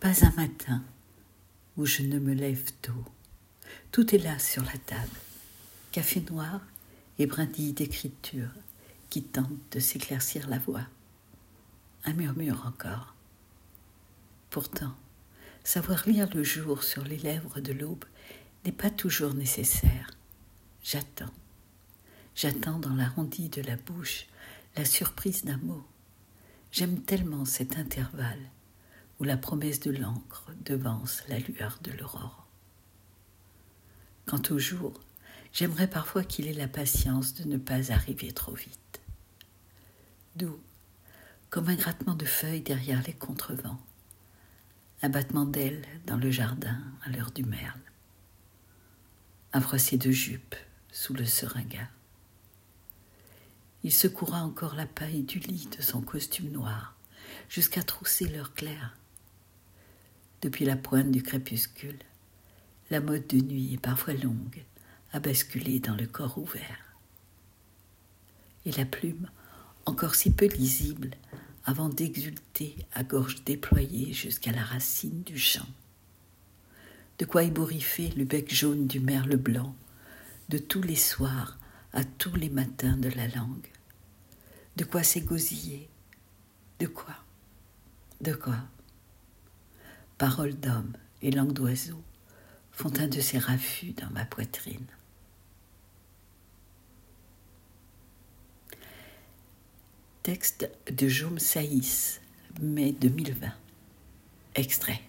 Pas un matin où je ne me lève tôt. Tout est là sur la table. Café noir et brindilles d'écriture qui tentent de s'éclaircir la voix. Un murmure encore. Pourtant, savoir lire le jour sur les lèvres de l'aube n'est pas toujours nécessaire. J'attends. J'attends dans l'arrondi de la bouche la surprise d'un mot. J'aime tellement cet intervalle où la promesse de l'encre devance la lueur de l'aurore. Quant au jour, j'aimerais parfois qu'il ait la patience de ne pas arriver trop vite. Doux, comme un grattement de feuilles derrière les contrevents, un battement d'ailes dans le jardin à l'heure du merle, un froissé de jupe sous le seringa. Il secoura encore la paille du lit de son costume noir jusqu'à trousser l'heure claire depuis la pointe du crépuscule, la mode de nuit est parfois longue à basculer dans le corps ouvert. Et la plume, encore si peu lisible, avant d'exulter à gorge déployée jusqu'à la racine du champ. De quoi ébouriffer le bec jaune du merle blanc, de tous les soirs à tous les matins de la langue. De quoi s'égosiller De quoi? De quoi? Paroles d'homme et langue d'oiseau font un de ces raffus dans ma poitrine. Texte de Jaume Saïs, mai 2020. Extrait.